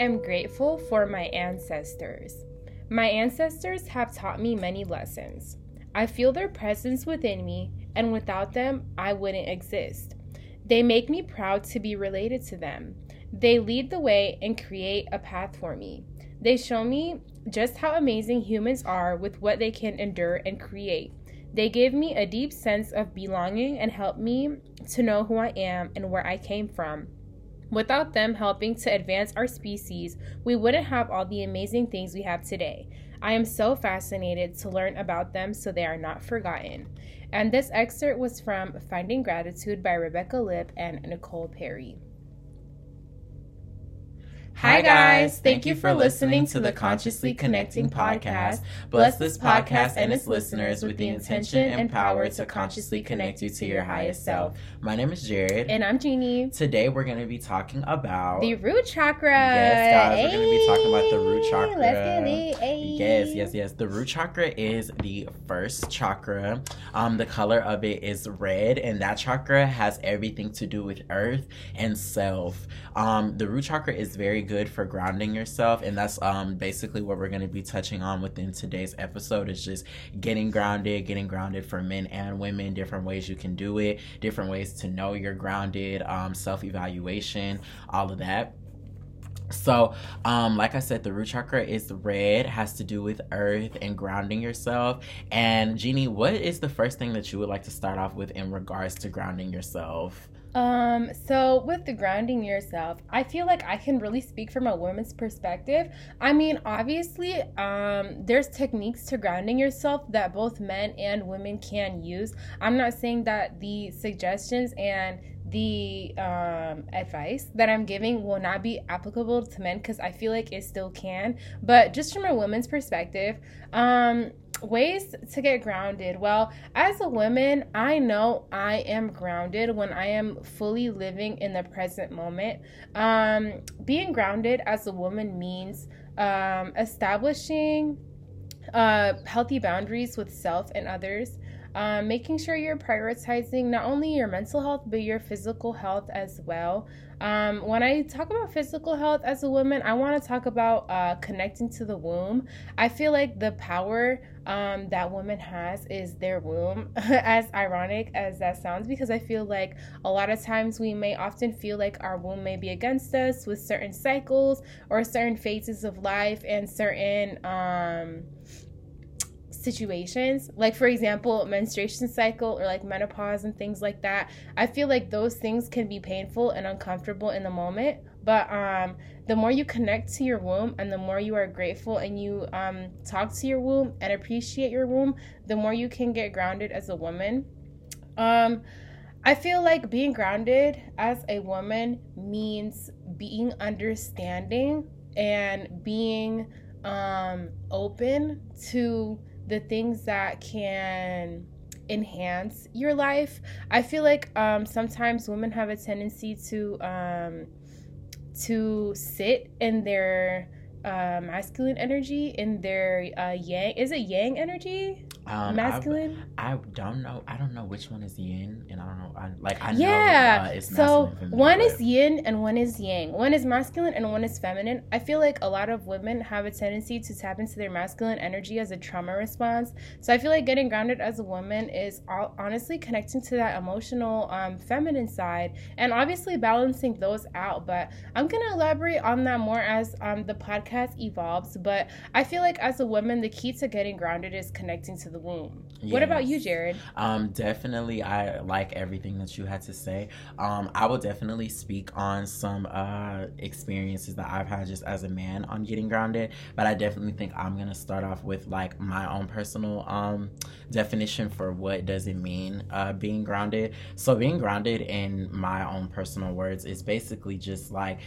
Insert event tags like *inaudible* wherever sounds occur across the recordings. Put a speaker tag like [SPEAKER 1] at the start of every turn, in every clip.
[SPEAKER 1] am grateful for my ancestors. My ancestors have taught me many lessons. I feel their presence within me, and without them, I wouldn't exist. They make me proud to be related to them. They lead the way and create a path for me. They show me just how amazing humans are with what they can endure and create. They give me a deep sense of belonging and help me to know who I am and where I came from. Without them helping to advance our species, we wouldn't have all the amazing things we have today. I am so fascinated to learn about them so they are not forgotten. And this excerpt was from Finding Gratitude by Rebecca Lip and Nicole Perry.
[SPEAKER 2] Hi, guys. Thank you for listening to the Consciously Connecting podcast. Bless this podcast and its listeners with the intention and power to consciously connect you to your highest self. My name is Jared.
[SPEAKER 1] And I'm Jeanny.
[SPEAKER 2] Today we're going to be talking about
[SPEAKER 1] the root chakra.
[SPEAKER 2] Yes, guys. We're going to be talking about the root chakra.
[SPEAKER 1] Let's get it.
[SPEAKER 2] Yes, yes, yes. The root chakra is the first chakra. Um, the color of it is red, and that chakra has everything to do with earth and self. Um, the root chakra is very good for grounding yourself and that's um basically what we're going to be touching on within today's episode is just getting grounded getting grounded for men and women different ways you can do it different ways to know you're grounded um self-evaluation all of that so, um, like I said, the root chakra is red, has to do with earth and grounding yourself. And Jeanny, what is the first thing that you would like to start off with in regards to grounding yourself?
[SPEAKER 1] Um, so with the grounding yourself, I feel like I can really speak from a woman's perspective. I mean, obviously, um, there's techniques to grounding yourself that both men and women can use. I'm not saying that the suggestions and the um, advice that I'm giving will not be applicable to men because I feel like it still can. But just from a woman's perspective, um, ways to get grounded. Well, as a woman, I know I am grounded when I am fully living in the present moment. Um, being grounded as a woman means um, establishing uh, healthy boundaries with self and others. Um, making sure you're prioritizing not only your mental health but your physical health as well. Um, when I talk about physical health as a woman, I want to talk about uh, connecting to the womb. I feel like the power um, that woman has is their womb, *laughs* as ironic as that sounds, because I feel like a lot of times we may often feel like our womb may be against us with certain cycles or certain phases of life and certain. Um, situations like for example menstruation cycle or like menopause and things like that i feel like those things can be painful and uncomfortable in the moment but um the more you connect to your womb and the more you are grateful and you um talk to your womb and appreciate your womb the more you can get grounded as a woman. Um I feel like being grounded as a woman means being understanding and being um, open to the things that can enhance your life. I feel like um, sometimes women have a tendency to um, to sit in their uh, masculine energy in their uh, yang. Is it yang energy? Um, masculine.
[SPEAKER 2] I, I, don't know. I don't know which one is yin, and I don't know. I, like I
[SPEAKER 1] yeah.
[SPEAKER 2] know uh, it's
[SPEAKER 1] so one
[SPEAKER 2] but...
[SPEAKER 1] is yin and one is yang. One is masculine and one is feminine. I feel like a lot of women have a tendency to tap into their masculine energy as a trauma response. So I feel like getting grounded as a woman is all, honestly connecting to that emotional um, feminine side, and obviously balancing those out. But I'm gonna elaborate on that more as um, the podcast evolves. But I feel like as a woman, the key to getting grounded is connecting to the womb. Yes. What about you, Jared?
[SPEAKER 2] Um, definitely, I like everything that you had to say. Um, I will definitely speak on some uh, experiences that I've had just as a man on getting grounded, but I definitely think I'm gonna start off with like my own personal um, definition for what does it mean uh, being grounded. So being grounded in my own personal words is basically just like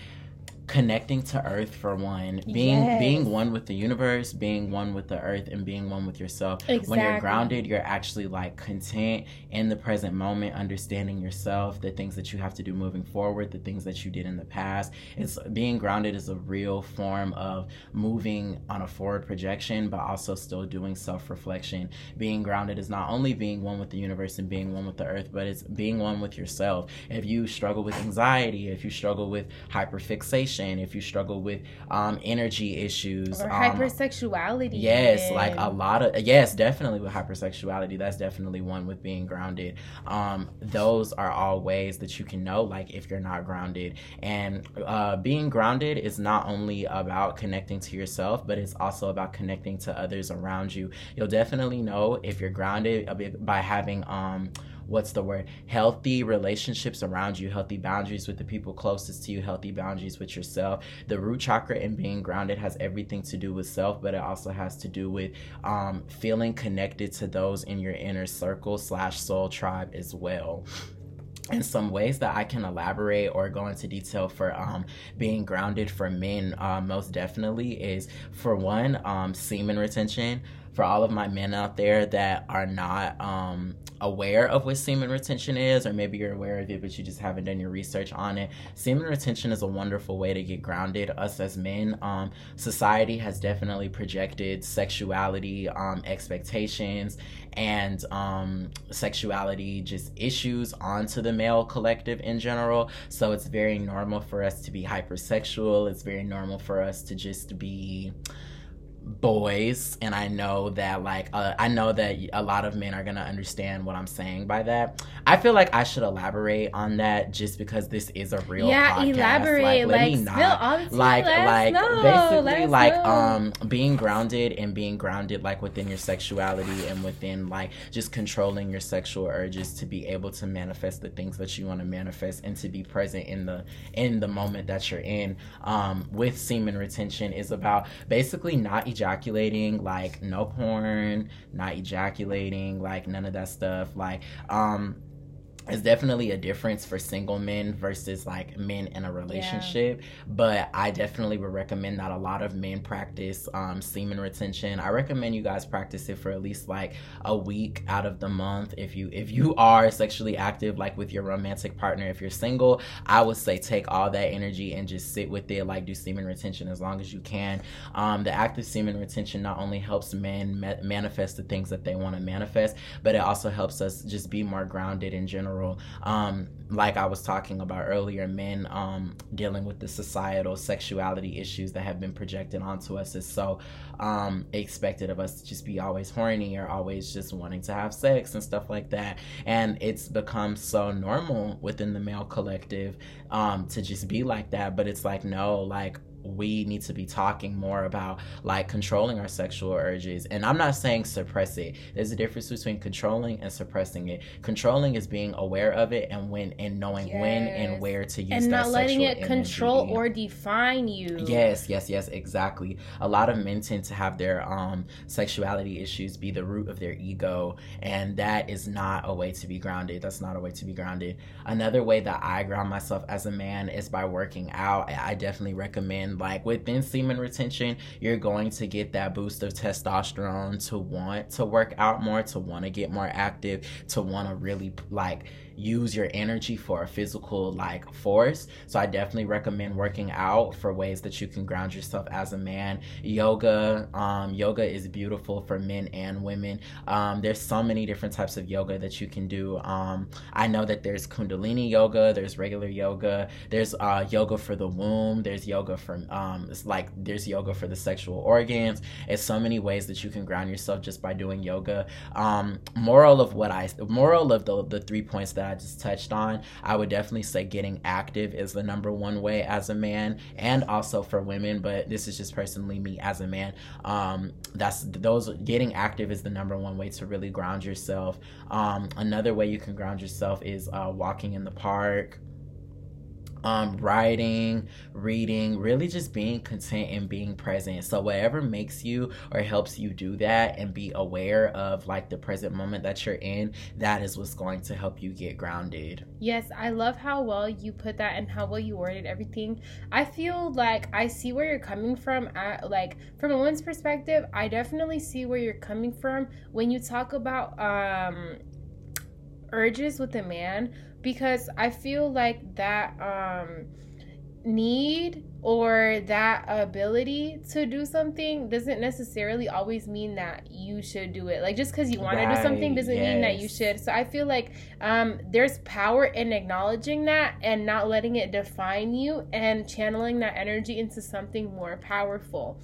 [SPEAKER 2] connecting to earth for one being yes. being one with the universe being one with the earth and being one with yourself exactly. when you're grounded you're actually like content in the present moment understanding yourself the things that you have to do moving forward the things that you did in the past it's being grounded is a real form of moving on a forward projection but also still doing self-reflection being grounded is not only being one with the universe and being one with the earth but it's being one with yourself if you struggle with anxiety if you struggle with hyperfixation if you struggle with um, energy issues,
[SPEAKER 1] or
[SPEAKER 2] um,
[SPEAKER 1] hypersexuality.
[SPEAKER 2] Yes, like a lot of yes, definitely with hypersexuality. That's definitely one with being grounded. Um, those are all ways that you can know, like if you're not grounded. And uh, being grounded is not only about connecting to yourself, but it's also about connecting to others around you. You'll definitely know if you're grounded by having um what's the word healthy relationships around you healthy boundaries with the people closest to you healthy boundaries with yourself. The root chakra and being grounded has everything to do with self but it also has to do with um, feeling connected to those in your inner circle slash soul tribe as well. And some ways that I can elaborate or go into detail for um, being grounded for men, uh, most definitely, is for one, um, semen retention for all of my men out there that are not um, aware of what semen retention is, or maybe you're aware of it, but you just haven't done your research on it. Semen retention is a wonderful way to get grounded. Us as men, um, society has definitely projected sexuality um, expectations and um, sexuality just issues onto the male collective in general. So it's very normal for us to be hypersexual. It's very normal for us to just be boys and i know that like uh, i know that a lot of men are gonna understand what i'm saying by that i feel like i should elaborate on that just because this is a real
[SPEAKER 1] yeah
[SPEAKER 2] podcast.
[SPEAKER 1] elaborate
[SPEAKER 2] like,
[SPEAKER 1] like, not,
[SPEAKER 2] like like
[SPEAKER 1] know.
[SPEAKER 2] basically like
[SPEAKER 1] know.
[SPEAKER 2] um being grounded and being grounded like within your sexuality and within like just controlling your sexual urges to be able to manifest the things that you want to manifest and to be present in the in the moment that you're in um with semen retention is about basically not ejaculating, like no porn, not ejaculating, like none of that stuff. Like, um, it's definitely a difference for single men versus like men in a relationship. Yeah. but i definitely would recommend that a lot of men practice um, semen retention. I recommend you guys practice it for at least like a week out of the month. If you if you are sexually active like with your romantic partner if you're single i would say take all that energy and just sit with it. Like do semen retention as long as you can. Um, the active semen retention not only helps men ma- manifest the things that they want to manifest but it also helps us just be more grounded in general general. Um, like I was talking about earlier, men um, dealing with the societal sexuality issues that have been projected onto us is so um, expected of us to just be always horny or always just wanting to have sex and stuff like that. And it's become so normal within the male collective um, to just be like that. But it's like, no, like, we need to be talking more about like controlling our sexual urges. And I'm not saying suppress it. There's a difference between controlling and suppressing it. Controlling is being aware of it and when and knowing yes. when and where to use
[SPEAKER 1] and not letting it
[SPEAKER 2] energy.
[SPEAKER 1] control or define you.
[SPEAKER 2] Yes, yes, yes, exactly. A lot of men tend to have their um sexuality issues be the root of their ego, and that is not a way to be grounded. That's not a way to be grounded. Another way that I ground myself as a man is by working out. I definitely recommend like within semen retention, you're going to get that boost of testosterone to want to work out more, to want to get more active, to want to really like use your energy for a physical like force. So I definitely recommend working out for ways that you can ground yourself as a man. Yoga, um, yoga is beautiful for men and women. Um, there's so many different types of yoga that you can do. Um, I know that there's Kundalini yoga, there's regular yoga, there's uh, yoga for the womb, there's yoga for um, it's like there's yoga for the sexual organs. It's so many ways that you can ground yourself just by doing yoga. Um, moral of what I moral of the the three points that I just touched on, I would definitely say getting active is the number one way as a man and also for women, but this is just personally me as a man. Um, that's those getting active is the number one way to really ground yourself. Um, another way you can ground yourself is uh, walking in the park um, writing, reading, really just being content and being present. So, whatever makes you or helps you do that and be aware of like the present moment that you're in, that is what's going to help you get grounded.
[SPEAKER 1] Yes, I love how well you put that and how well you worded everything. I feel like I see where you're coming from. At, like, from a woman's perspective, I definitely see where you're coming from when you talk about um, urges with a man because I feel like that um need or that ability to do something doesn't necessarily always mean that you should do it. Like just because you want to do something doesn't yes. mean that you should. So I feel like um, there's power in acknowledging that and not letting it define you and channeling that energy into something more powerful.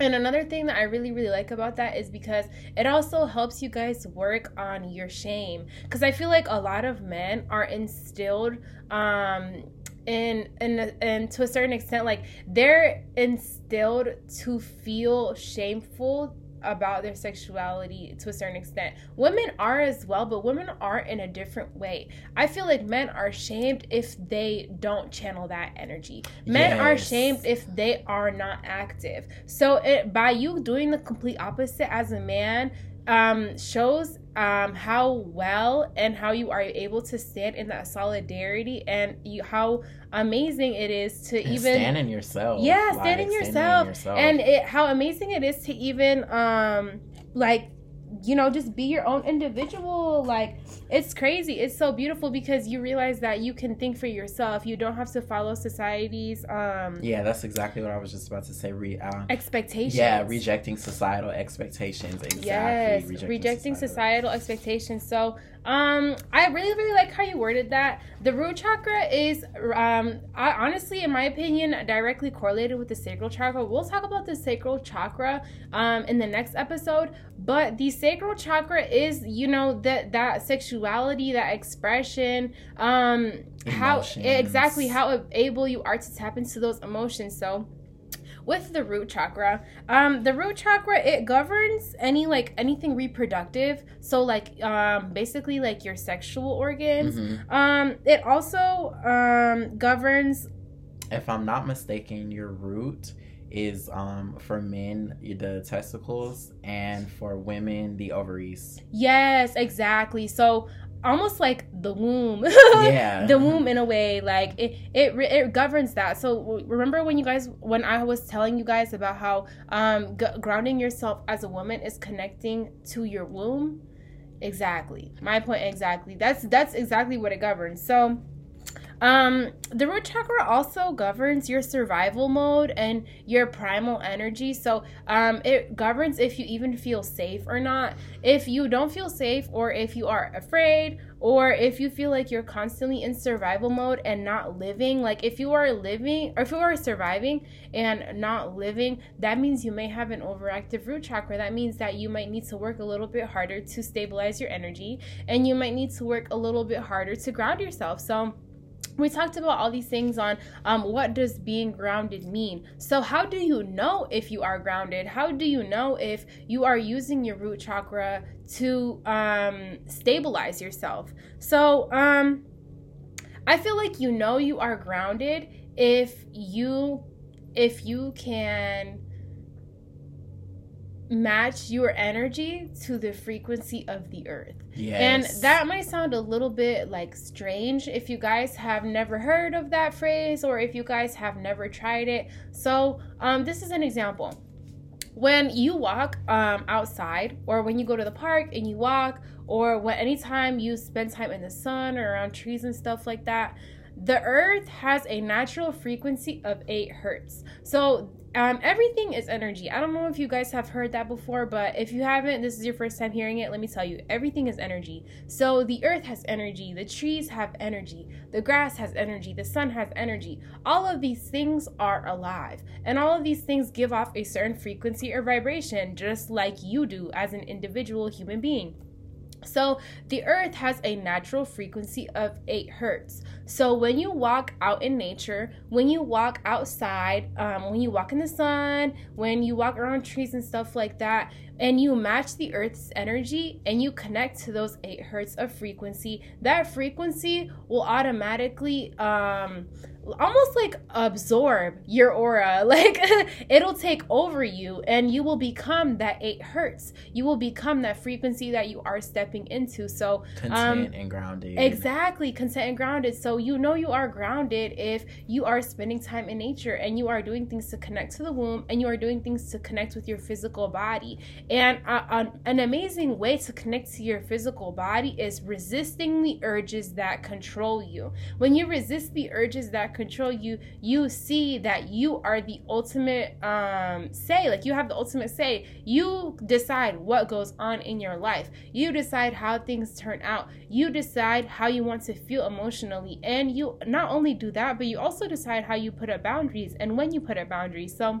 [SPEAKER 1] And another thing that I really, really like about that is because it also helps you guys work on your shame. Because I feel like a lot of men are instilled um, in and and to a certain extent like they're instilled to feel shameful about their sexuality to a certain extent. Women are as well, but women are in a different way. I feel like men are shamed if they don't channel that energy. Men yes. are shamed if they are not active. So it, by you doing the complete opposite as a man um, shows um, how well and how you are able to stand in that solidarity and you, how amazing it is to and even
[SPEAKER 2] stand in yourself.
[SPEAKER 1] Yeah, stand in yourself. yourself. And it, how amazing it is to even um, like you know just be your own individual like it's crazy it's so beautiful because you realize that you can think for yourself you don't have to follow society's um
[SPEAKER 2] yeah that's exactly what i was just about to say
[SPEAKER 1] Re, uh, expectations
[SPEAKER 2] yeah rejecting societal expectations exactly
[SPEAKER 1] yes rejecting, rejecting societal. societal expectations so um, I really, really like how you worded that. The root chakra is, um, I, honestly, in my opinion, directly correlated with the sacral chakra. We'll talk about the sacral chakra um, in the next episode. But the sacral chakra is, you know, that that sexuality, that expression, um, Emotions. how exactly how able you are to tap into those emotions. So with the root chakra. Um, the root chakra it governs any like anything reproductive. So like um, basically like your sexual organs. Mm-hmm. Um, it also um, governs.
[SPEAKER 2] If I'm not mistaken, your root is um for men the testicles and for women the ovaries
[SPEAKER 1] yes exactly so almost like the womb. *laughs*
[SPEAKER 2] Yeah.
[SPEAKER 1] The womb in a way like it, it it governs that. So remember when you guys when i was telling you guys about how um g- grounding yourself as a woman is connecting to your womb? Exactly. My point exactly. That's that's exactly what it governs. So um, the root chakra also governs your survival mode and your primal energy. So um, it governs if you even feel safe or not. If you don't feel safe, or if you are afraid, or if you feel like you're constantly in survival mode and not living, like if you are living or if you are surviving and not living, that means you may have an overactive root chakra. That means that you might need to work a little bit harder to stabilize your energy and you might need to work a little bit harder to ground yourself. So, we talked about all these things on um, what does being grounded mean? So how do you know if you are grounded? How do you know if you are using your root chakra to um, stabilize yourself? So um, i feel like you know you are grounded if you if you can match your energy to the frequency of the earth. Yes. And that might sound a little bit like strange if you guys have never heard of that phrase or if you guys have never tried it. So, um, this is an example. When you walk um, outside, or when you go to the park and you walk, or when anytime you spend time in the sun or around trees and stuff like that, the earth has a natural frequency of 8 hertz. So um, everything is energy. I don't know if you guys have heard that before, but if you haven't, this is your first time hearing it, let me tell you everything is energy. So the earth has energy, the trees have energy, the grass has energy, the sun has energy. All of these things are alive, and all of these things give off a certain frequency or vibration, just like you do as an individual human being. So, the earth has a natural frequency of 8 hertz. So, when you walk out in nature, when you walk outside, um, when you walk in the sun, when you walk around trees and stuff like that, and you match the earth's energy and you connect to those 8 hertz of frequency, that frequency will automatically um, almost like absorb your aura. *laughs* Like it'll take over you and you will become that 8 hertz. You will become that frequency that you are stepping into. So
[SPEAKER 2] content um, and grounded.
[SPEAKER 1] Exactly, content and grounded. So you know you are grounded if you are spending time in nature and you are doing things to connect to the womb and you are doing things to connect with your physical body. And uh, an amazing way to connect to your physical body is resisting the urges that control you. When you resist the urges that that control you you see that you are the ultimate um say like you have the ultimate say. You decide what goes on in your life. You decide how things turn out. You decide how you want to feel emotionally. And you not only do that but you also decide how you put up boundaries and when you put up boundaries. So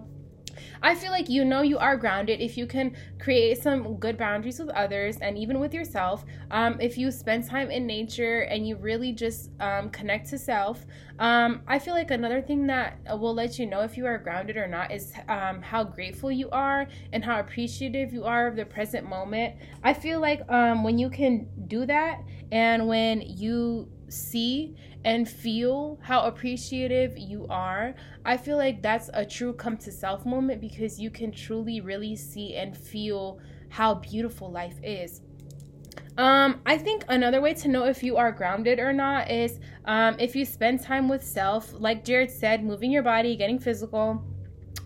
[SPEAKER 1] I feel like you know you are grounded if you can create some good boundaries with others and even with yourself. Um, if you spend time in nature and you really just um, connect to self. Um, I feel like another thing that will let you know if you are grounded or not is um, how grateful you are and how appreciative you are of the present moment. I feel like um, when you can do that and when you see and feel how appreciative you are, I feel like that's a true come to self moment because you can truly really see and feel how beautiful life is. Um, I think another way to know if you are grounded or not is um, if you spend time with self, like Jared said, moving your body, getting physical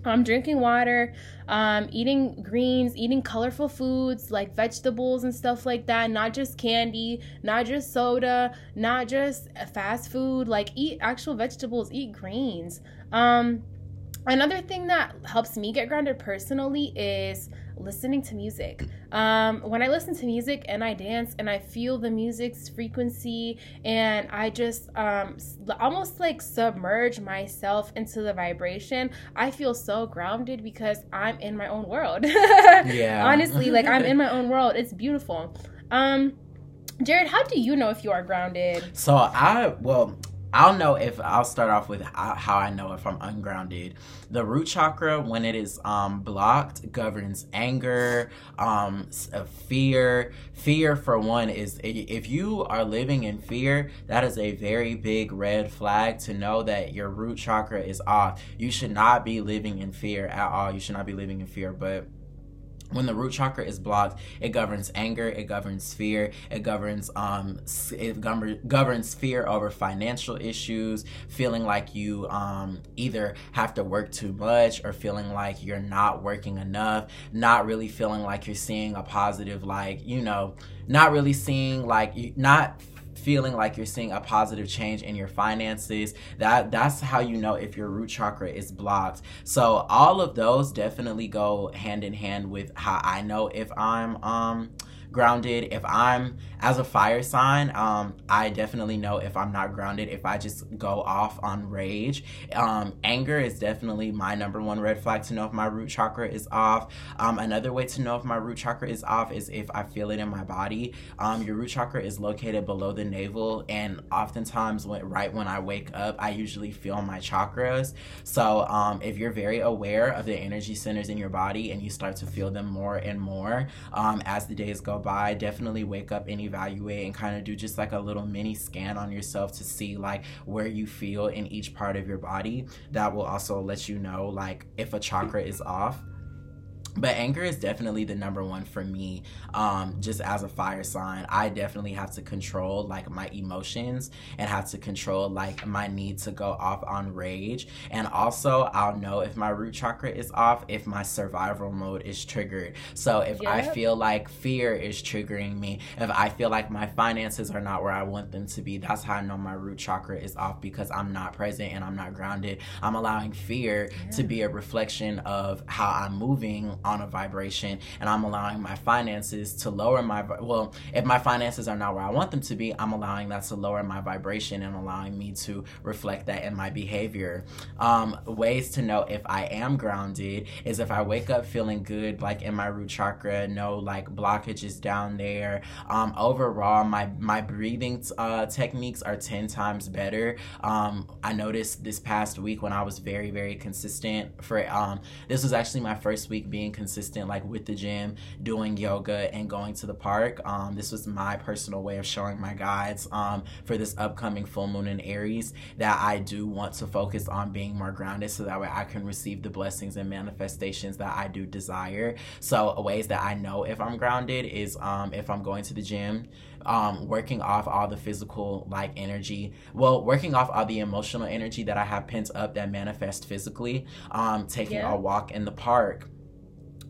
[SPEAKER 1] um, drinking water, um, eating greens, eating colorful foods like vegetables and stuff like that. Not just candy, not just soda, not just fast food. Like eat actual vegetables, eat greens. Um, another thing that helps me get grounded personally is listening to music. Um, when I listen to music and I dance and I feel the music's frequency and I just um, almost like submerge myself into the vibration, I feel so grounded because I'm in my own world. *laughs* yeah. Honestly, like I'm in my own *laughs* world. It's beautiful. Um, Jared, how do you know if you are grounded?
[SPEAKER 2] So I well, I'll know if I'll start off with how I know if I'm ungrounded. The root chakra, when it is um, blocked, governs anger, um, uh, fear. Fear, for one, is if you are living in fear, that is a very big red flag to know that your root chakra is off. You should not be living in fear at all. You should not be living in fear, but when the root chakra is blocked it governs anger it governs fear it governs um it governs fear over financial issues feeling like you um either have to work too much or feeling like you're not working enough not really feeling like you're seeing a positive like you know not really seeing like not feeling like you're seeing a positive change in your finances that that's how you know if your root chakra is blocked. So all of those definitely go hand in hand with how i know if i'm um grounded. If I'm as a fire sign, um, I definitely know if I'm not grounded. If I just go off on rage, um, anger is definitely my number one red flag to know if my root chakra is off. Um, another way to know if my root chakra is off is if I feel it in my body. Um, your root chakra is located below the navel, and oftentimes, when, right when I wake up, I usually feel my chakras. So um, if you're very aware of the energy centers in your body and you start to feel them more and more um, as the days go by, definitely wake up and evaluate and kind of do just like a little mini scan on yourself to see like where you feel in each part of your body. That will also let you know like if a chakra is off but anger is definitely the number one for me um, just as a fire sign i definitely have to control like my emotions and have to control like my need to go off on rage and also i'll know if my root chakra is off if my survival mode is triggered so if yep. i feel like fear is triggering me if i feel like my finances are not where i want them to be that's how i know my root chakra is off because i'm not present and i'm not grounded i'm allowing fear yeah. to be a reflection of how i'm moving on a vibration and I'm allowing my finances to lower my well if my finances are not where I want them to be I'm allowing that to lower my vibration and allowing me to reflect that in my behavior. Um, ways to know if I am grounded is if I wake up feeling good like in my root chakra no like blockages down there. Um, overall my my breathing uh, techniques are 10 times better. Um, I noticed this past week when I was very very consistent for um, this was actually my first week being consistent like with the gym, doing yoga, and going to the park. Um, this was my personal way of showing my guides um, for this upcoming full moon in Aries that I do want to focus on being more grounded so that way I can receive the blessings and manifestations that I do desire. So, ways that I know if I'm grounded is um, if I'm going to the gym. Um, working off all the physical like energy well working off all the emotional energy that i have pent up that manifest physically um, taking yeah. a walk in the park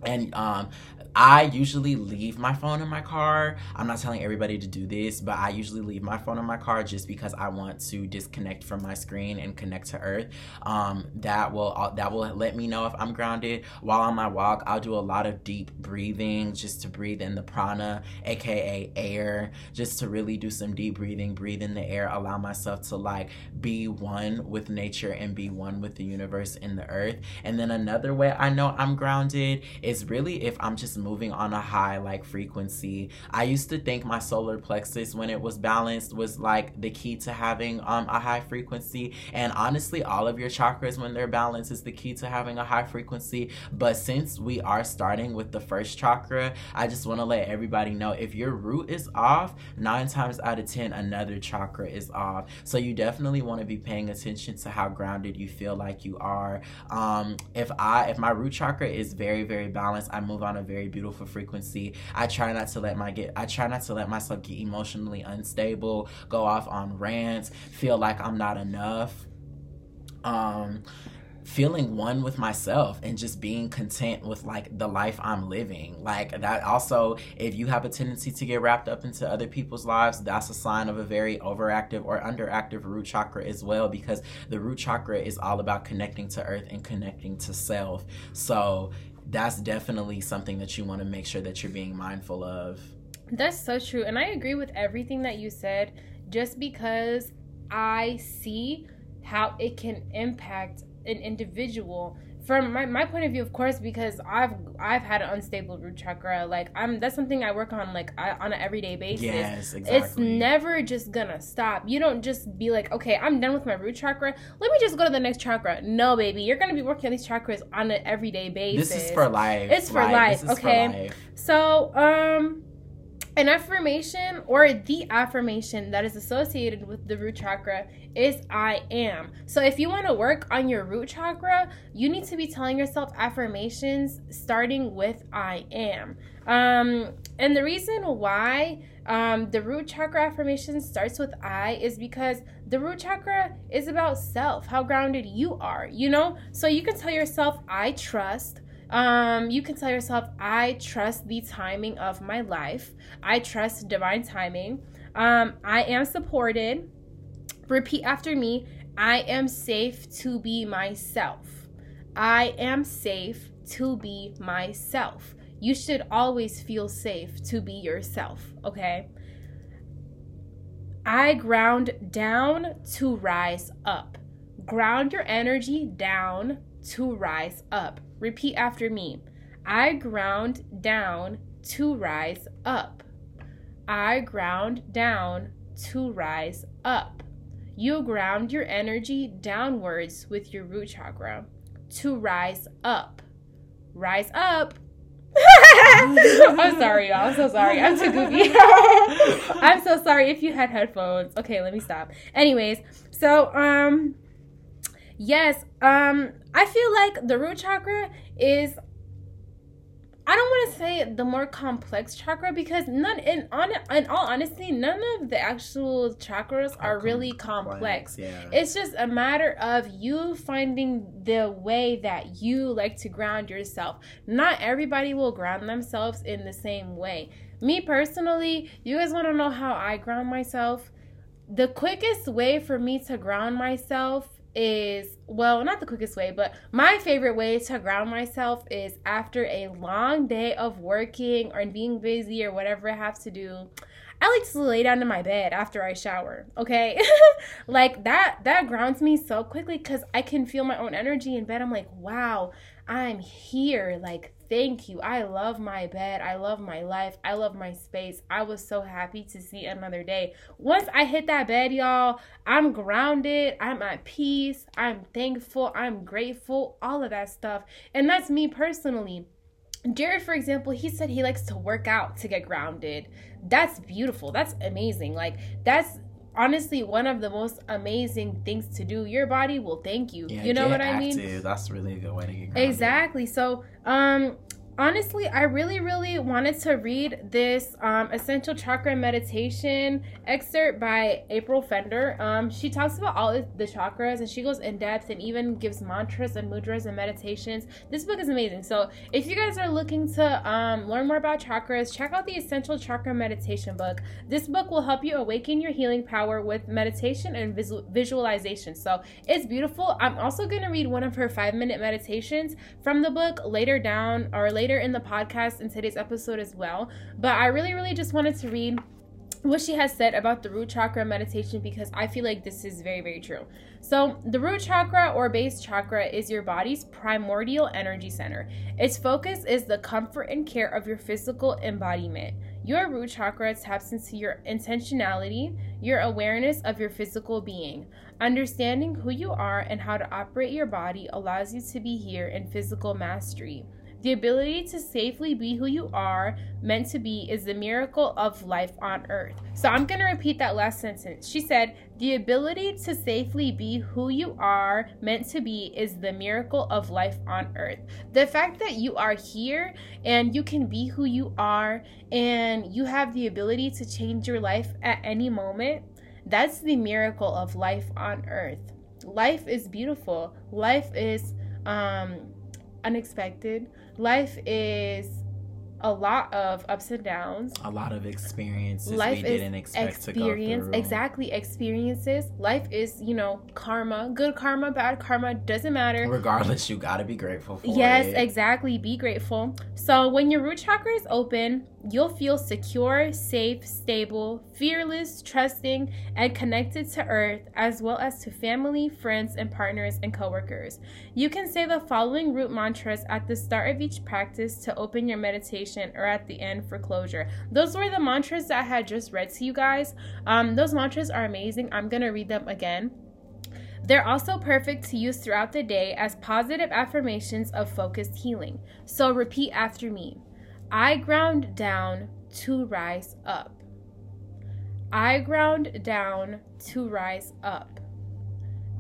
[SPEAKER 2] and um I usually leave my phone in my car. I'm not telling everybody to do this, but I usually leave my phone in my car just because I want to disconnect from my screen and connect to earth. Um, that will uh, that will let me know if I'm grounded. While on my walk, I'll do a lot of deep breathing just to breathe in the prana, aka air, just to really do some deep breathing, breathe in the air, allow myself to like be one with nature and be one with the universe and the earth. And then another way I know I'm grounded is really if I'm just moving on a high like frequency. I used to think my solar plexus when it was balanced was like the key to having um a high frequency and honestly all of your chakras when they're balanced is the key to having a high frequency. But since we are starting with the first chakra, I just want to let everybody know if your root is off, 9 times out of 10 another chakra is off. So you definitely want to be paying attention to how grounded you feel like you are. Um if I if my root chakra is very very balanced, I move on a very beautiful frequency. I try not to let my get I try not to let myself get emotionally unstable, go off on rants, feel like I'm not enough. Um feeling one with myself and just being content with like the life I'm living. Like that also if you have a tendency to get wrapped up into other people's lives, that's a sign of a very overactive or underactive root chakra as well because the root chakra is all about connecting to earth and connecting to self. So that's definitely something that you want to make sure that you're being mindful of.
[SPEAKER 1] That's so true. And I agree with everything that you said just because I see how it can impact an individual from my, my point of view of course because i've i've had an unstable root chakra. Like i'm that's something i work on like I, on an everyday basis.
[SPEAKER 2] Yes exactly.
[SPEAKER 1] it's never just gonna stop. You don't just be like okay i'm done with my root chakra. Let me just go to the next chakra. No baby you're gonna be working on these chakras on an everyday basis
[SPEAKER 2] this is for life
[SPEAKER 1] it's for
[SPEAKER 2] like,
[SPEAKER 1] life okay
[SPEAKER 2] for life.
[SPEAKER 1] so um an affirmation or the affirmation that is associated with the root chakra is I am. So if you want to work on your root chakra, you need to be telling yourself affirmations starting with I am. Um, and the reason why um, the root chakra affirmation starts with I is because the root chakra is about self, how grounded you are, you know? So you can tell yourself, I trust, um, you can tell yourself, I trust the timing of my life. I trust divine timing. Um, I am supported. Repeat after me I am safe to be myself. I am safe to be myself. You should always feel safe to be yourself, okay? I ground down to rise up. Ground your energy down to rise up. Repeat after me. I ground down to rise up. I ground down to rise up. You ground your energy downwards with your root chakra to rise up. Rise up. *laughs* I'm sorry, y'all. I'm so sorry. I'm too goofy. *laughs* I'm so sorry if you had headphones. Okay, let me stop. Anyways, so um yes, um I feel like the root chakra is I don't want to say the more complex chakra because none in on in all honesty, none of the actual chakras are, are really complex. complex.
[SPEAKER 2] Yeah.
[SPEAKER 1] It's just a matter of you finding the way that you like to ground yourself. Not everybody will ground themselves in the same way. Me personally, you guys want to know how I ground myself? The quickest way for me to ground myself is well, not the quickest way, but my favorite way to ground myself is after a long day of working or being busy or whatever I have to do. I like to lay down in my bed after I shower, okay? *laughs* like that that grounds me so quickly cuz I can feel my own energy in bed. I'm like, "Wow, I'm here." Like thank you. I love my bed. I love my life. I love my space. I was so happy to see another day. Once I hit that bed, y'all, I'm grounded. I'm at peace. I'm thankful. I'm grateful. All of that stuff. And that's me personally. Jared, for example, he said he likes to work out to get grounded. That's beautiful. That's amazing. Like, that's honestly one of the most amazing things to do. Your body will thank you.
[SPEAKER 2] Yeah,
[SPEAKER 1] you know what
[SPEAKER 2] active.
[SPEAKER 1] I mean?
[SPEAKER 2] That's really a good way to get grounded.
[SPEAKER 1] Exactly. So, um, honestly, I really, really wanted to read this um, essential chakra meditation excerpt by April Fender. Um, she talks about all the chakras and she goes in depth and even gives mantras and mudras and meditations. This book is amazing. So, if you guys are looking to um, learn more about chakras, check out the Essential Chakra Meditation book. This book will help you awaken your healing power with meditation and visual- visualization. So, it's beautiful. I'm also going to read one of her five minute meditations from the book later down or later later in the podcast in today's episode as well. But I really, really just wanted to read what she has said about the root chakra meditation because I feel like this is very, very true. So, the root chakra or base chakra is your body's primordial energy center. Its focus is the comfort and care of your physical embodiment. Your root chakra taps into your intentionality, your awareness of your physical being. Understanding who you are and how to operate your body allows you to be here in physical mastery. The ability to safely be who you are meant to be is the miracle of life on earth. So I'm going to repeat that last sentence. She said, The ability to safely be who you are meant to be is the miracle of life on earth. The fact that you are here and you can be who you are and you have the ability to change your life at any moment, that's the miracle of life on earth. Life is beautiful. Life is um unexpected. Life is a lot of ups and downs.
[SPEAKER 2] A lot of experiences Life we didn't expect
[SPEAKER 1] experience, Exactly, experiences. Life is, you know, karma. Good karma, bad karma, doesn't matter.
[SPEAKER 2] Regardless, you gotta be grateful for
[SPEAKER 1] yes,
[SPEAKER 2] it.
[SPEAKER 1] Yes, exactly. Be grateful. So when your root chakra is open, you'll feel secure, safe, stable, fearless, trusting, and connected to earth, as well as to family, friends, and partners and coworkers. You can say the following root mantras at the start of each practice to open your meditation or at the end for closure. Those were the mantras that I had just read to you guys. Um, those mantras are amazing. I'm going to read them again. They're also perfect to use throughout the day as positive affirmations of focused healing. So repeat after me. I ground down to rise up. I ground down to rise up.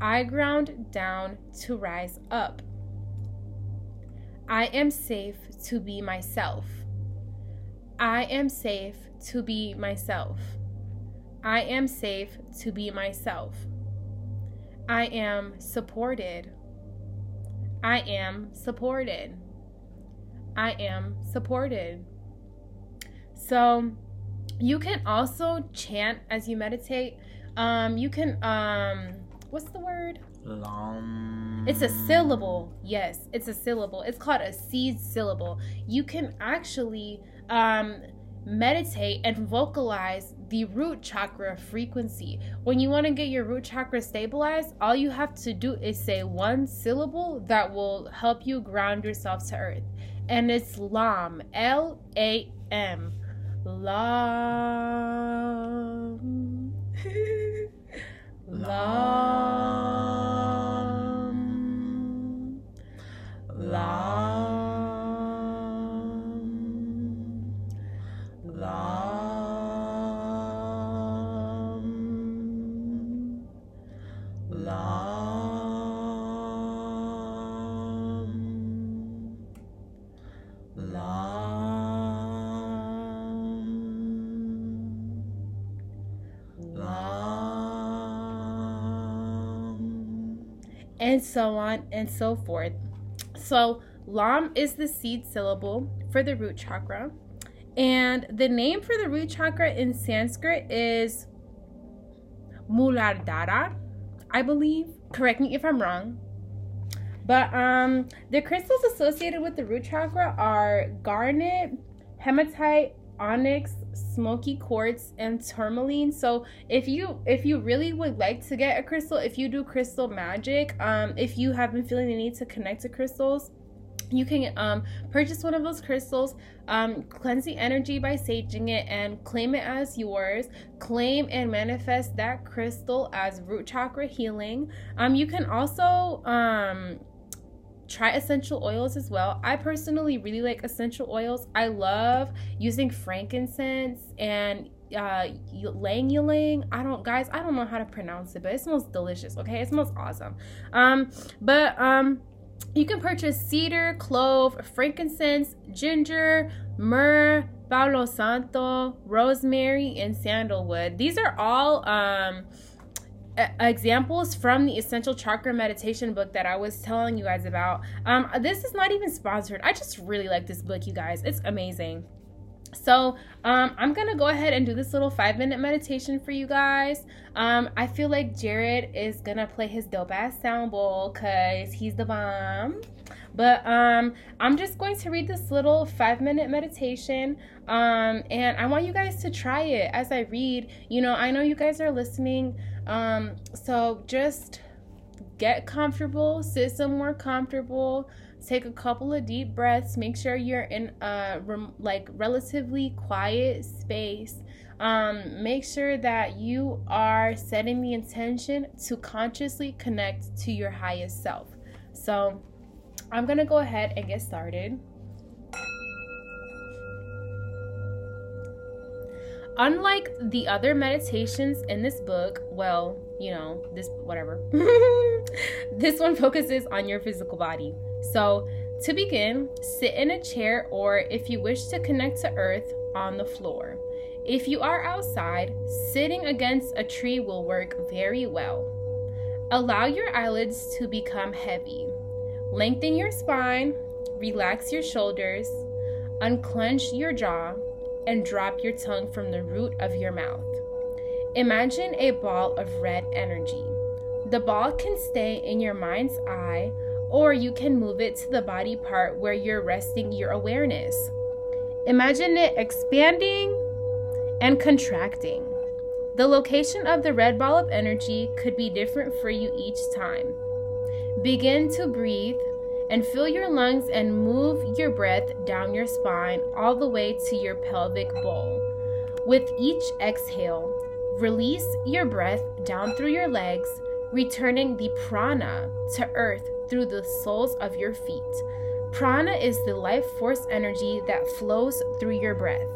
[SPEAKER 1] I ground down to rise up. I am safe to be myself. I am safe to be myself. I am safe to be myself. I am supported. I am supported. I am supported. So you can also chant as you meditate. Um, you can um what's the word?
[SPEAKER 2] Long.
[SPEAKER 1] It's a syllable. Yes, it's a syllable. It's called a seed syllable. You can actually um meditate and vocalize the root chakra frequency. When you want to get your root chakra stabilized, all you have to do is say one syllable that will help you ground yourself to earth and it's Lam, L A M. Lam. Lam. *laughs* Lam. And so on and so forth. So, Lam is the seed syllable for the root chakra. And the name for the root chakra in Sanskrit is Muladhara, I believe. Correct me if I'm wrong. But um the crystals associated with the root chakra are garnet, hematite, onyx, smoky quartz, and tourmaline. So if you if you really would like to get a crystal, if you do crystal magic, um, if you have been feeling the need to connect to crystals, you can um, purchase one of those crystals, um, cleanse the energy by saging it, and claim it as yours. Claim and manifest that crystal as root chakra healing. Um, you can also um, try essential oils as well. I personally really like essential oils. I love using frankincense and uh ylang ylang. I don't guys, I don't know how to pronounce it, but it smells delicious, okay? It smells awesome. Um but um you can purchase cedar, clove, frankincense, ginger, myrrh, Palo Santo, rosemary, and sandalwood. These are all um, examples from the essential chakra meditation book that I was telling you guys about. Um, this is not even sponsored. I just really like this book, you guys. It's amazing. So um, I'm gonna go ahead and do this little five minute meditation for you guys. Um, I feel like Jared is gonna play his dope ass sound bowl because he's the bomb. But um, I'm just going to read this little five minute meditation. Um, and I want you guys to try it as I read. You know, I know you guys are listening. Um, so just get comfortable, sit somewhere comfortable take a couple of deep breaths make sure you're in a rem- like relatively quiet space. Um, make sure that you are setting the intention to consciously connect to your highest self. So i'm gonna go ahead and get started unlike the other meditations in this book well you know this whatever *laughs* this one focuses on your physical body so, to begin, sit in a chair or if you wish to connect to earth, on the floor. If you are outside, sitting against a tree will work very well. Allow your eyelids to become heavy. Lengthen your spine, relax your shoulders, unclench your jaw, and drop your tongue from the root of your mouth. Imagine a ball of red energy. The ball can stay in your mind's eye or you can move it to the body part where you're resting your awareness. Imagine it expanding and contracting. The location of the red ball of energy could be different for you each time. Begin to breathe and fill your lungs and move your breath down your spine all the way to your pelvic bowl. With each exhale, release your breath down through your legs, returning the prana to earth through the soles of your feet. Prana is the life force energy that flows through your breath.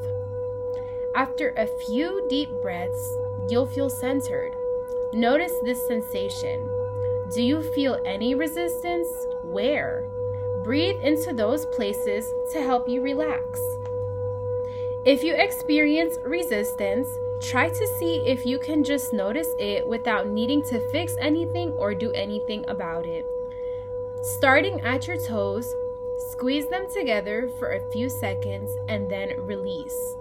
[SPEAKER 1] After a few deep breaths, you'll feel centered. Notice this sensation. Do you feel any resistance? Where? Breathe into those places to help you relax. If you experience resistance, try to see if you can just notice it without needing to fix anything or do anything about it. Starting at your toes, squeeze them together for a few seconds and then release.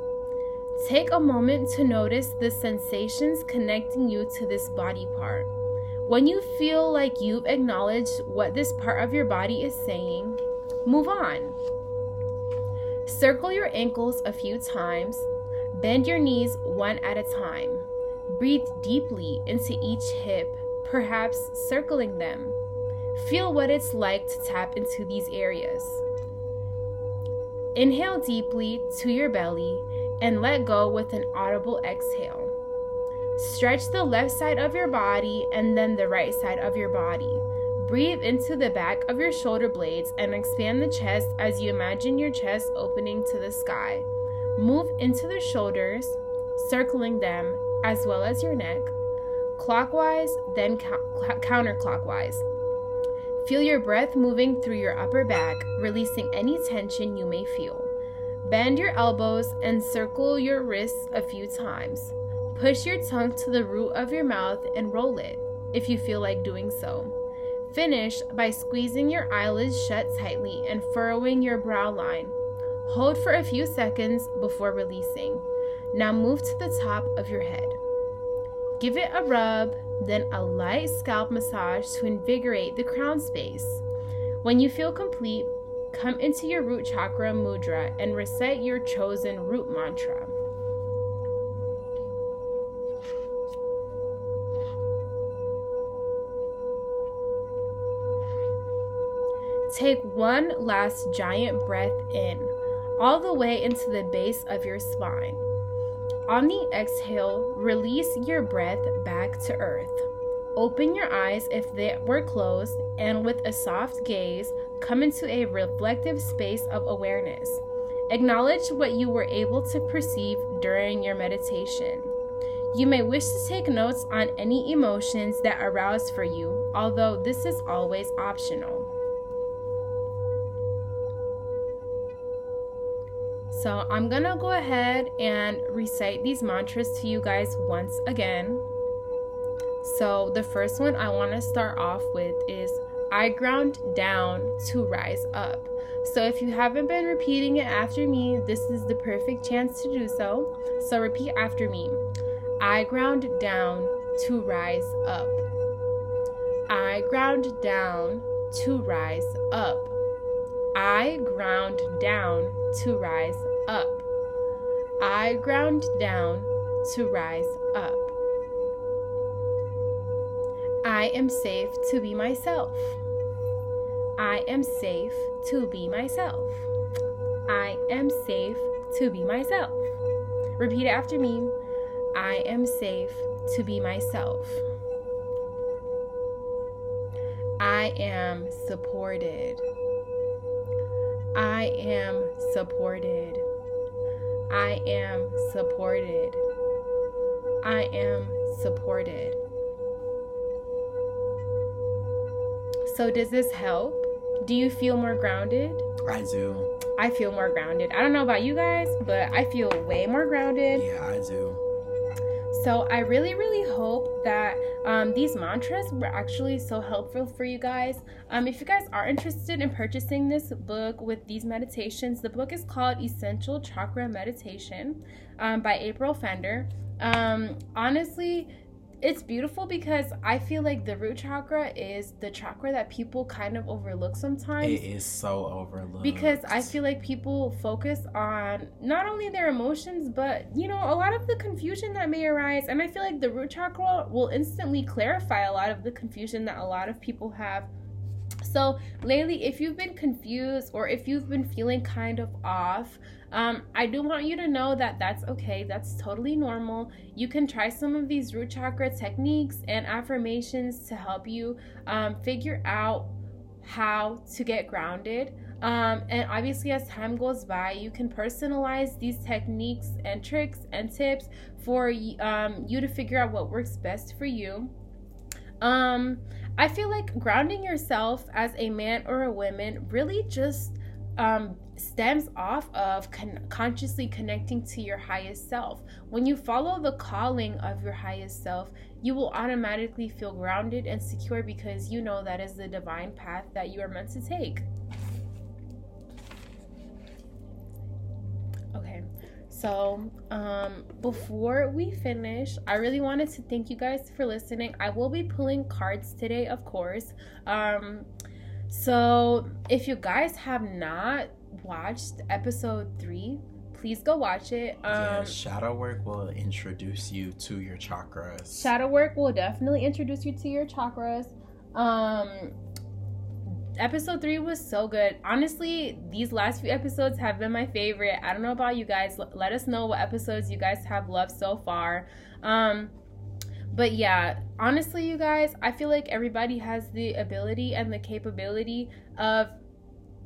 [SPEAKER 1] Take a moment to notice the sensations connecting you to this body part. When you feel like you've acknowledged what this part of your body is saying, move on. Circle your ankles a few times, bend your knees one at a time. Breathe deeply into each hip, perhaps circling them. Feel what it's like to tap into these areas. Inhale deeply to your belly and let go with an audible exhale. Stretch the left side of your body and then the right side of your body. Breathe into the back of your shoulder blades and expand the chest as you imagine your chest opening to the sky. Move into the shoulders, circling them as well as your neck, clockwise, then counterclockwise. Feel your breath moving through your upper back, releasing any tension you may feel. Bend your elbows and circle your wrists a few times. Push your tongue to the root of your mouth and roll it, if you feel like doing so. Finish by squeezing your eyelids shut tightly and furrowing your brow line. Hold for a few seconds before releasing. Now move to the top of your head. Give it a rub then a light scalp massage to invigorate the crown space. When you feel complete, come into your root chakra mudra and recite your chosen root mantra. Take one last giant breath in, all the way into the base of your spine. On the exhale, release your breath back to earth. Open your eyes if they were closed, and with a soft gaze, come into a reflective space of awareness. Acknowledge what you were able to perceive during your meditation. You may wish to take notes on any emotions that arouse for you, although this is always optional. So I'm gonna go ahead and recite these mantras to you guys once again. So the first one I want to start off with is I ground down to rise up. So if you haven't been repeating it after me, this is the perfect chance to do so. So repeat after me. I ground down to rise up. I ground down to rise up. I ground down to rise up. I ground down to rise up. I am safe to be myself. I am safe to be myself. I am safe to be myself. Repeat after me. I am safe to be myself. I am supported. I am supported. I am supported. I am supported. So, does this help? Do you feel more grounded?
[SPEAKER 2] I do.
[SPEAKER 1] I feel more grounded. I don't know about you guys, but I feel way more grounded.
[SPEAKER 2] Yeah, I do.
[SPEAKER 1] So I really, really hope that um, these mantras were actually so helpful for you guys. Um, if you guys are interested in purchasing this book with these meditations, the book is called Essential Chakra Meditation um, by April Pfender. Um, honestly, it's beautiful because I feel like the root chakra is the chakra that people kind of overlook sometimes.
[SPEAKER 2] It is so overlooked.
[SPEAKER 1] Because I feel like people focus on not only their emotions, but you know, a lot of the confusion that may arise. And I feel like the root chakra will instantly clarify a lot of the confusion that a lot of people have. So, lately, if you've been confused or if you've been feeling kind of off, um, I do want you to know that that's okay. That's totally normal. You can try some of these root chakra techniques and affirmations to help you um, figure out how to get grounded. Um, and obviously, as time goes by, you can personalize these techniques and tricks and tips for um, you to figure out what works best for you. Um, I feel like grounding yourself as a man or a woman really just um, stems off of con- consciously connecting to your highest self. When you follow the calling of your highest self, you will automatically feel grounded and secure because you know that is the divine path that you are meant to take. So um, before we finish, I really wanted to thank you guys for listening. I will be pulling cards today, of course. Um, so if you guys have not watched episode three, please go watch it. Um,
[SPEAKER 2] yeah, shadow work will introduce you to your chakras.
[SPEAKER 1] Shadow work will definitely introduce you to your chakras. Um, episode three was so good. Honestly, these last few episodes have been my favorite. I don't know about you guys. Let us know what episodes you guys have loved so far. Um, but yeah, honestly, you guys, I feel like everybody has the ability and the capability of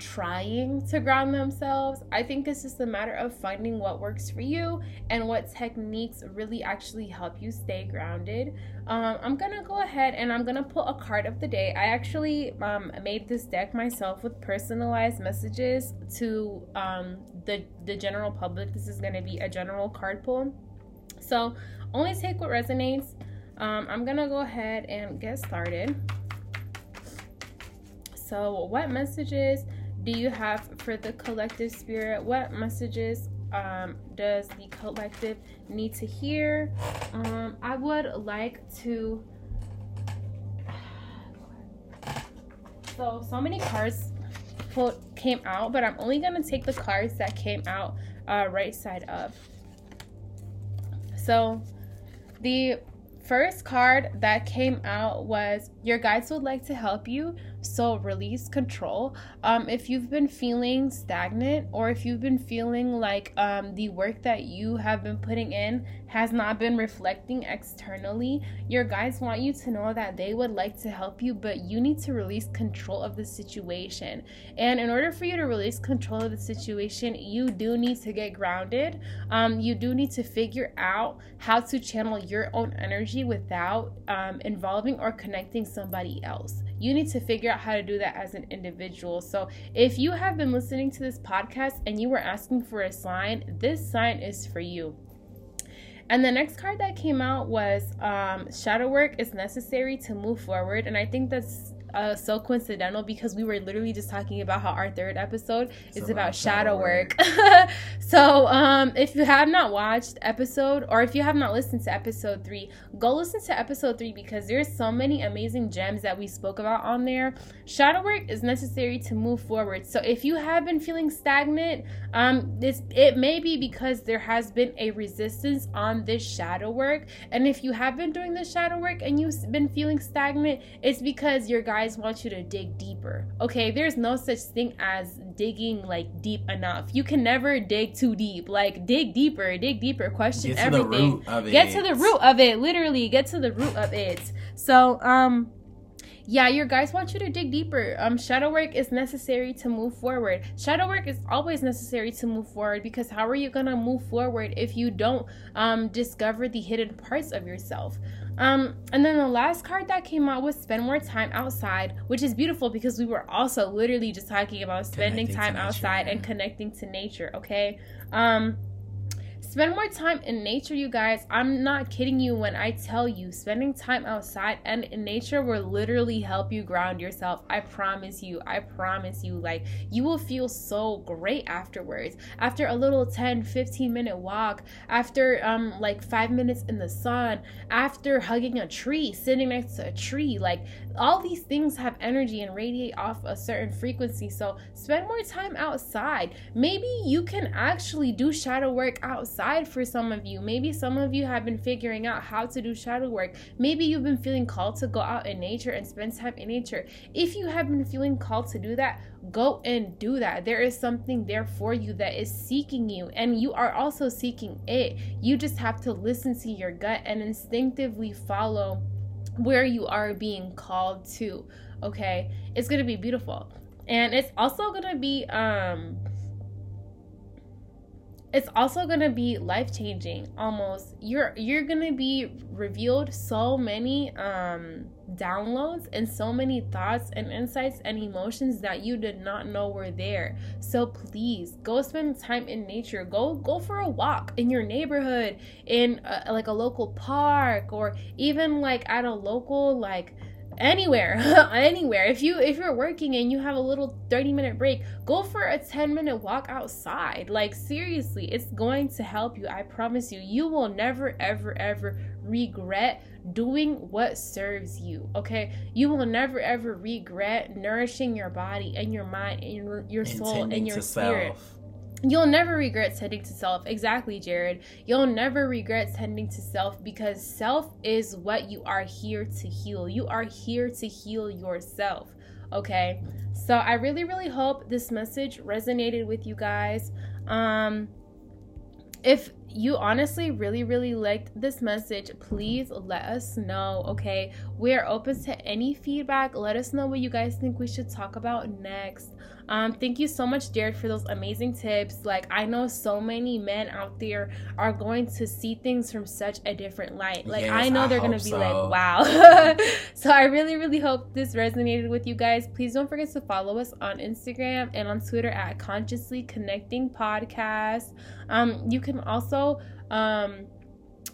[SPEAKER 1] trying to ground themselves. I think it's just a matter of finding what works for you and what techniques really actually help you stay grounded. Um, I'm gonna go ahead and I'm gonna pull a card of the day. I actually um, made this deck myself with personalized messages to um, the the general public. This is gonna be a general card pull, so only take what resonates. Um, I'm gonna go ahead and get started. So, what messages do you have for the collective spirit? What messages um, does the collective need to hear? Um, I would like to. So, so many cards came out, but I'm only going to take the cards that came out uh, right side up. So, the first card that came out was your guides would like to help you so release control. Um, if you've been feeling stagnant or if you've been feeling like um, the work that you have been putting in has not been reflecting externally your guides want you to know that they would like to help you but you need to release control of the situation. And in order for you to release control of the situation you do need to get grounded. Um, you do need to figure out how to channel your own energy without um, involving or connecting somebody else you need to figure out how to do that as an individual. So if you have been listening to this podcast and you were asking for a sign, this sign is for you. And the next card that came out was um, shadow work is necessary to move forward. And I think that's uh, so coincidental because we were literally just talking about how our third episode is about, shadow, shadow work. work. *laughs* so, um, if you have not watched episode or if you have not listened to episode three, go listen to episode three because there's so many amazing gems that we spoke about on there. Shadow work is necessary to move forward. So, if you have been feeling stagnant, um, this it may be because there has been a resistance on this shadow work, and if you have been doing this shadow work and you've been feeling stagnant, it's because your guide guys want you to dig deeper. Okay, there's no such thing as digging like deep enough. You can never dig too deep. Like dig deeper, dig deeper, question get everything. Get to the root of it. Literally, get to the root of it. So, um yeah, your guys want you to dig deeper. Um, shadow work is necessary to move forward. Shadow work is always necessary to move forward because how are you gonna move forward if you don't um, discover the hidden parts of yourself? Um, and then the last card that came out was spend more time outside, which is beautiful because we were also literally just talking about spending time outside and connecting to nature. Okay. Um, Spend more time in nature, you guys. I'm not kidding you when I tell you spending time outside and in nature will literally help you ground yourself. I promise you. I promise you. Like, you will feel so great afterwards. After a little 10, 15 minute walk, after um like 5 minutes in the sun, after hugging a tree, sitting next to a tree, like all these things have energy and radiate off a certain frequency. So, spend more time outside. Maybe you can actually do shadow work outside for some of you. Maybe some of you have been figuring out how to do shadow work. Maybe you've been feeling called to go out in nature and spend time in nature. If you have been feeling called to do that, go and do that. There is something there for you that is seeking you, and you are also seeking it. You just have to listen to your gut and instinctively follow where you are being called to. Okay, it's gonna be beautiful, and it's also gonna be um it's also going to be life changing almost. You're you're going to be revealed so many um downloads and so many thoughts and insights and emotions that you did not know were there. So please go spend time in nature. Go go for a walk in your neighborhood in a, like a local park or even like at a local like anywhere *laughs* anywhere. If you if you're working and you have a little 30 minute break go for a 10 minute walk outside. Like seriously it's going to help you i promise you. You will never ever ever regret doing what serves you okay? You will never ever regret nourishing your body and your mind and your, your soul and your spirit. self You'll never regret tending to self. Exactly, Jared. You'll never regret tending to self because self is what you are here to heal. You are here to heal yourself. Okay. So I really, really hope this message resonated with you guys. Um, if you honestly really, really liked this message, please let us know. Okay. We are open to any feedback. Let us know what you guys think we should talk about next. Um, thank you so much, Jared, for those amazing tips. Like, I know so many men out there are going to see things from such a different light. Like, yes, I know they're going to be so. like, wow. *laughs* so, I really, really hope this resonated with you guys. Please don't forget to follow us on Instagram and on Twitter at Consciously Connecting Podcast. Um, you can also um,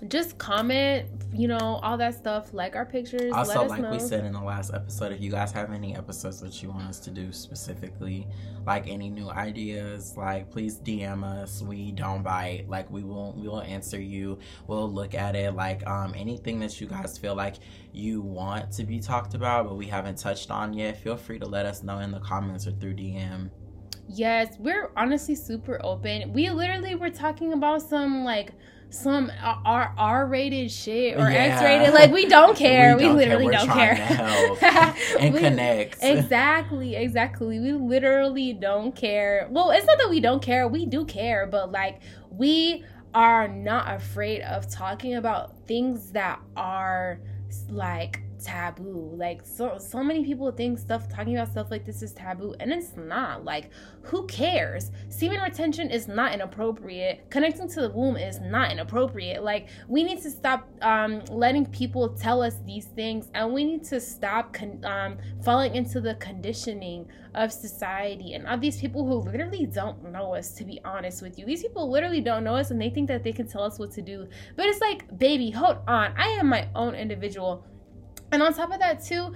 [SPEAKER 1] just comment, you know, all that stuff. Like our pictures.
[SPEAKER 2] Also, like know. we said in the last episode, if you guys have any episodes that you want us to do specifically, like any new ideas, like please DM us. We don't bite. Like we will, we will answer you. We'll look at it. Like um, anything that you guys feel like you want to be talked about, but we haven't touched on yet. Feel free to let us know in the comments or through DM.
[SPEAKER 1] Yes, we're honestly super open. We literally were talking about some like some R R rated shit or yeah. X rated. Like we don't *laughs* care. we, don't we literally care. don't care. *laughs*
[SPEAKER 2] and we, connect.
[SPEAKER 1] Exactly, exactly. We literally don't care. Well, it's not that we don't care. We do care, but like we are not afraid of talking about things that are like taboo. Like so so many people think stuff talking about stuff like this is taboo and it's not. Like who cares? Semen retention is not inappropriate. Connecting to the womb is not inappropriate. Like we need to stop um, letting people tell us these things and we need to stop con- um, falling into the conditioning of society and of these people who literally don't know us to be honest with you. These people literally don't know us and they think that they can tell us what to do. But it's like, baby, hold on. I am my own individual and on top of that, too,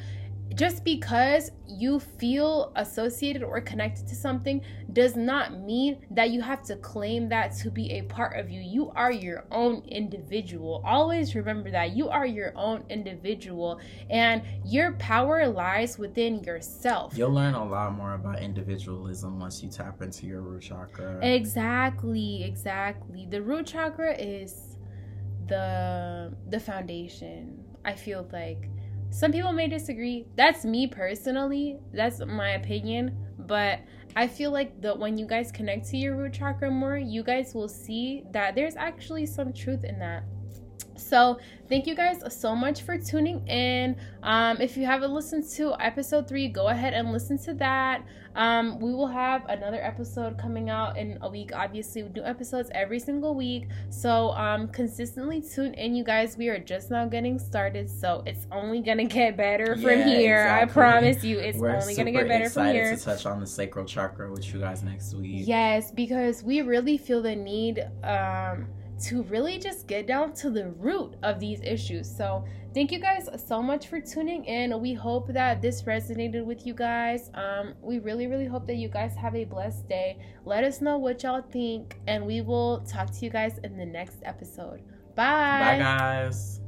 [SPEAKER 1] just because you feel associated or connected to something does not mean that you have to claim that to be a part of you. You are your own individual. Always remember that you are your own individual and your power lies within yourself.
[SPEAKER 2] You'll learn a lot more about individualism once you tap into your root chakra.
[SPEAKER 1] Exactly, exactly. The root chakra is the the foundation. I feel like some people may disagree. That's me personally. That's my opinion. But I feel like that when you guys connect to your root chakra more, you guys will see that there's actually some truth in that. So, thank you guys so much for tuning in. Um, if you haven't listened to episode three, go ahead and listen to that. Um, we will have another episode coming out in a week. Obviously, we do episodes every single week. So, um, consistently tune in, you guys. We are just now getting started, so it's only gonna get better from
[SPEAKER 2] Yeah,
[SPEAKER 1] here. I promise you, it's
[SPEAKER 2] We're
[SPEAKER 1] only gonna get better from here.
[SPEAKER 2] excited to touch on the sacral chakra with you guys next week.
[SPEAKER 1] Yes, because we really feel the need um, to really just get down to the root of these issues. So, thank you guys so much for tuning in. We hope that this resonated with you guys. Um, we really, really hope that you guys have a blessed day. Let us know what y'all think, and we will talk to you guys in the next episode.
[SPEAKER 2] Bye, Bye guys.